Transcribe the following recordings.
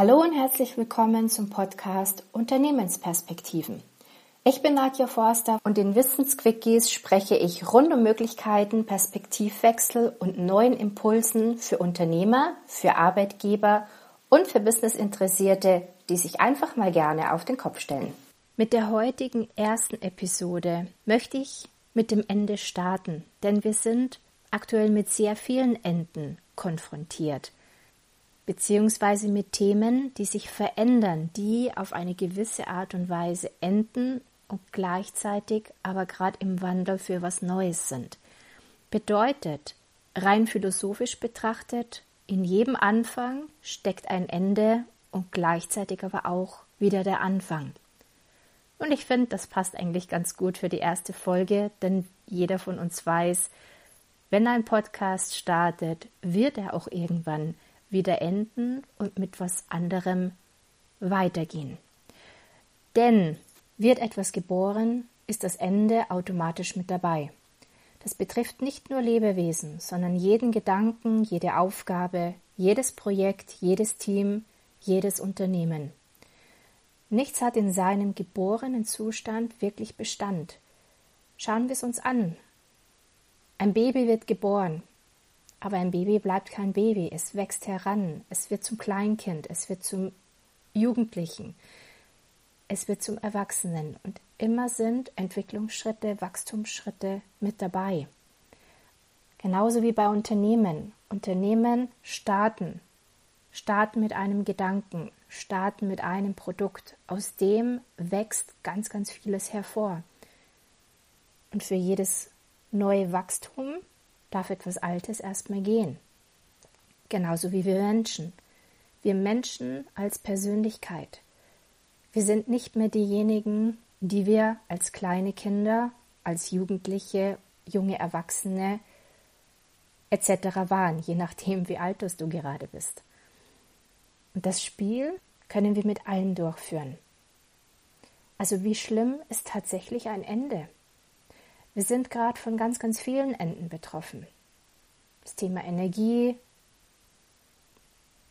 Hallo und herzlich willkommen zum Podcast Unternehmensperspektiven. Ich bin Nadja Forster und in Wissensquickies spreche ich rund um Möglichkeiten, Perspektivwechsel und neuen Impulsen für Unternehmer, für Arbeitgeber und für Businessinteressierte, die sich einfach mal gerne auf den Kopf stellen. Mit der heutigen ersten Episode möchte ich mit dem Ende starten, denn wir sind aktuell mit sehr vielen Enden konfrontiert beziehungsweise mit Themen, die sich verändern, die auf eine gewisse Art und Weise enden und gleichzeitig aber gerade im Wandel für was Neues sind. Bedeutet, rein philosophisch betrachtet, in jedem Anfang steckt ein Ende und gleichzeitig aber auch wieder der Anfang. Und ich finde, das passt eigentlich ganz gut für die erste Folge, denn jeder von uns weiß, wenn ein Podcast startet, wird er auch irgendwann wieder enden und mit was anderem weitergehen. Denn wird etwas geboren, ist das Ende automatisch mit dabei. Das betrifft nicht nur Lebewesen, sondern jeden Gedanken, jede Aufgabe, jedes Projekt, jedes Team, jedes Unternehmen. Nichts hat in seinem geborenen Zustand wirklich Bestand. Schauen wir es uns an. Ein Baby wird geboren. Aber ein Baby bleibt kein Baby, es wächst heran, es wird zum Kleinkind, es wird zum Jugendlichen, es wird zum Erwachsenen und immer sind Entwicklungsschritte, Wachstumsschritte mit dabei. Genauso wie bei Unternehmen. Unternehmen starten, starten mit einem Gedanken, starten mit einem Produkt. Aus dem wächst ganz, ganz vieles hervor. Und für jedes neue Wachstum darf etwas Altes erstmal gehen. Genauso wie wir Menschen. Wir Menschen als Persönlichkeit. Wir sind nicht mehr diejenigen, die wir als kleine Kinder, als Jugendliche, junge Erwachsene etc. waren, je nachdem, wie alt du gerade bist. Und das Spiel können wir mit allen durchführen. Also wie schlimm ist tatsächlich ein Ende? Wir sind gerade von ganz, ganz vielen Enden betroffen. Das Thema Energie,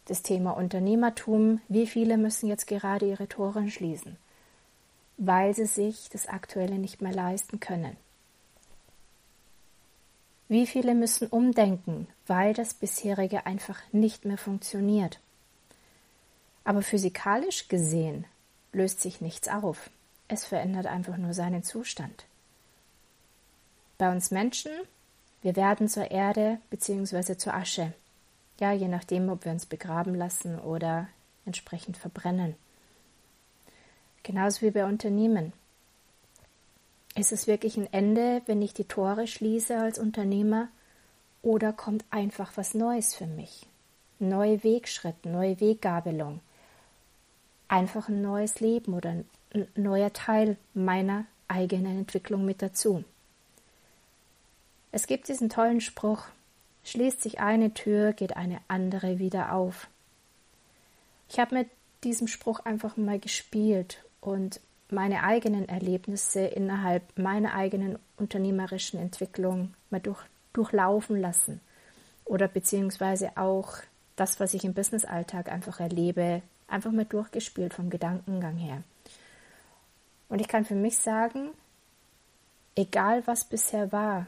das Thema Unternehmertum. Wie viele müssen jetzt gerade ihre Tore schließen, weil sie sich das Aktuelle nicht mehr leisten können? Wie viele müssen umdenken, weil das bisherige einfach nicht mehr funktioniert? Aber physikalisch gesehen löst sich nichts auf. Es verändert einfach nur seinen Zustand. Bei uns Menschen, wir werden zur Erde bzw. zur Asche. Ja, je nachdem, ob wir uns begraben lassen oder entsprechend verbrennen. Genauso wie bei Unternehmen. Ist es wirklich ein Ende, wenn ich die Tore schließe als Unternehmer? Oder kommt einfach was Neues für mich? Neue Wegschritt, neue Weggabelung. Einfach ein neues Leben oder ein neuer Teil meiner eigenen Entwicklung mit dazu. Es gibt diesen tollen Spruch, schließt sich eine Tür, geht eine andere wieder auf. Ich habe mit diesem Spruch einfach mal gespielt und meine eigenen Erlebnisse innerhalb meiner eigenen unternehmerischen Entwicklung mal durch, durchlaufen lassen oder beziehungsweise auch das, was ich im Businessalltag einfach erlebe, einfach mal durchgespielt vom Gedankengang her. Und ich kann für mich sagen, egal was bisher war,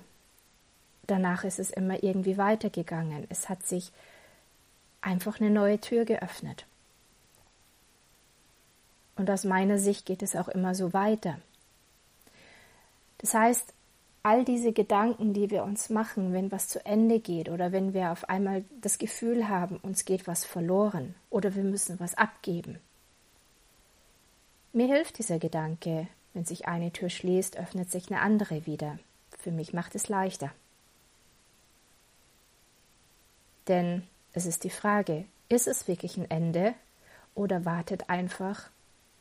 danach ist es immer irgendwie weitergegangen. Es hat sich einfach eine neue Tür geöffnet. Und aus meiner Sicht geht es auch immer so weiter. Das heißt, all diese Gedanken, die wir uns machen, wenn was zu Ende geht oder wenn wir auf einmal das Gefühl haben, uns geht was verloren oder wir müssen was abgeben. Mir hilft dieser Gedanke, wenn sich eine Tür schließt, öffnet sich eine andere wieder. Für mich macht es leichter. Denn es ist die Frage, ist es wirklich ein Ende oder wartet einfach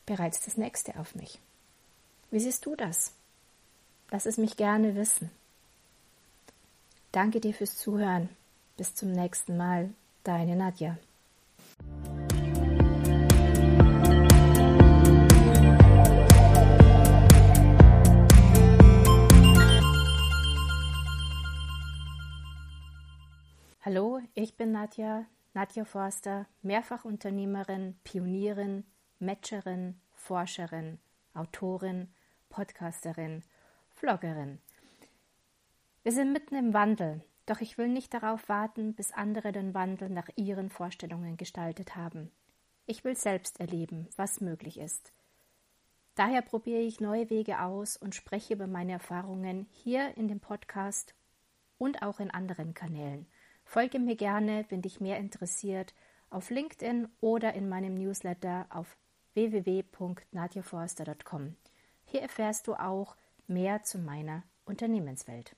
bereits das nächste auf mich? Wie siehst du das? Lass es mich gerne wissen. Danke dir fürs Zuhören. Bis zum nächsten Mal. Deine Nadja. Hallo, ich bin Nadja, Nadja Forster, Mehrfachunternehmerin, Pionierin, Matcherin, Forscherin, Autorin, Podcasterin, Vloggerin. Wir sind mitten im Wandel, doch ich will nicht darauf warten, bis andere den Wandel nach ihren Vorstellungen gestaltet haben. Ich will selbst erleben, was möglich ist. Daher probiere ich neue Wege aus und spreche über meine Erfahrungen hier in dem Podcast und auch in anderen Kanälen. Folge mir gerne, wenn dich mehr interessiert, auf LinkedIn oder in meinem Newsletter auf www.nadjaforster.com. Hier erfährst du auch mehr zu meiner Unternehmenswelt.